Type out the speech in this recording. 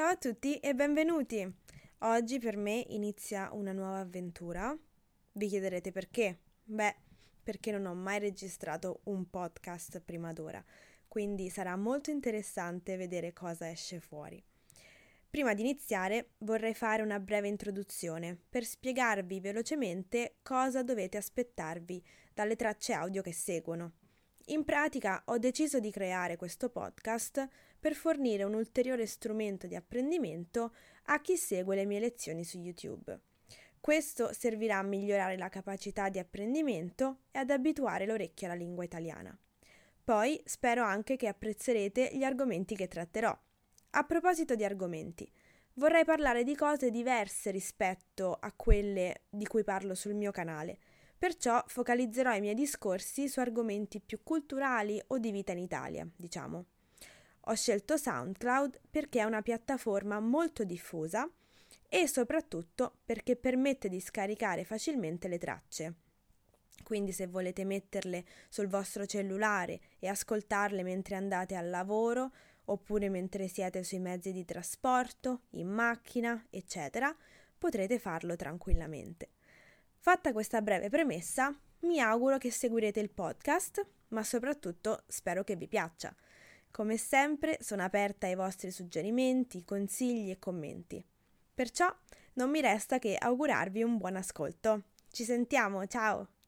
Ciao a tutti e benvenuti! Oggi per me inizia una nuova avventura. Vi chiederete perché? Beh, perché non ho mai registrato un podcast prima d'ora, quindi sarà molto interessante vedere cosa esce fuori. Prima di iniziare vorrei fare una breve introduzione per spiegarvi velocemente cosa dovete aspettarvi dalle tracce audio che seguono. In pratica ho deciso di creare questo podcast per fornire un ulteriore strumento di apprendimento a chi segue le mie lezioni su YouTube. Questo servirà a migliorare la capacità di apprendimento e ad abituare l'orecchio alla lingua italiana. Poi spero anche che apprezzerete gli argomenti che tratterò a proposito di argomenti, vorrei parlare di cose diverse rispetto a quelle di cui parlo sul mio canale, perciò focalizzerò i miei discorsi su argomenti più culturali o di vita in Italia, diciamo. Ho scelto SoundCloud perché è una piattaforma molto diffusa e soprattutto perché permette di scaricare facilmente le tracce. Quindi se volete metterle sul vostro cellulare e ascoltarle mentre andate al lavoro, oppure mentre siete sui mezzi di trasporto, in macchina, eccetera, potrete farlo tranquillamente. Fatta questa breve premessa, mi auguro che seguirete il podcast, ma soprattutto spero che vi piaccia. Come sempre sono aperta ai vostri suggerimenti, consigli e commenti. Perciò non mi resta che augurarvi un buon ascolto. Ci sentiamo, ciao!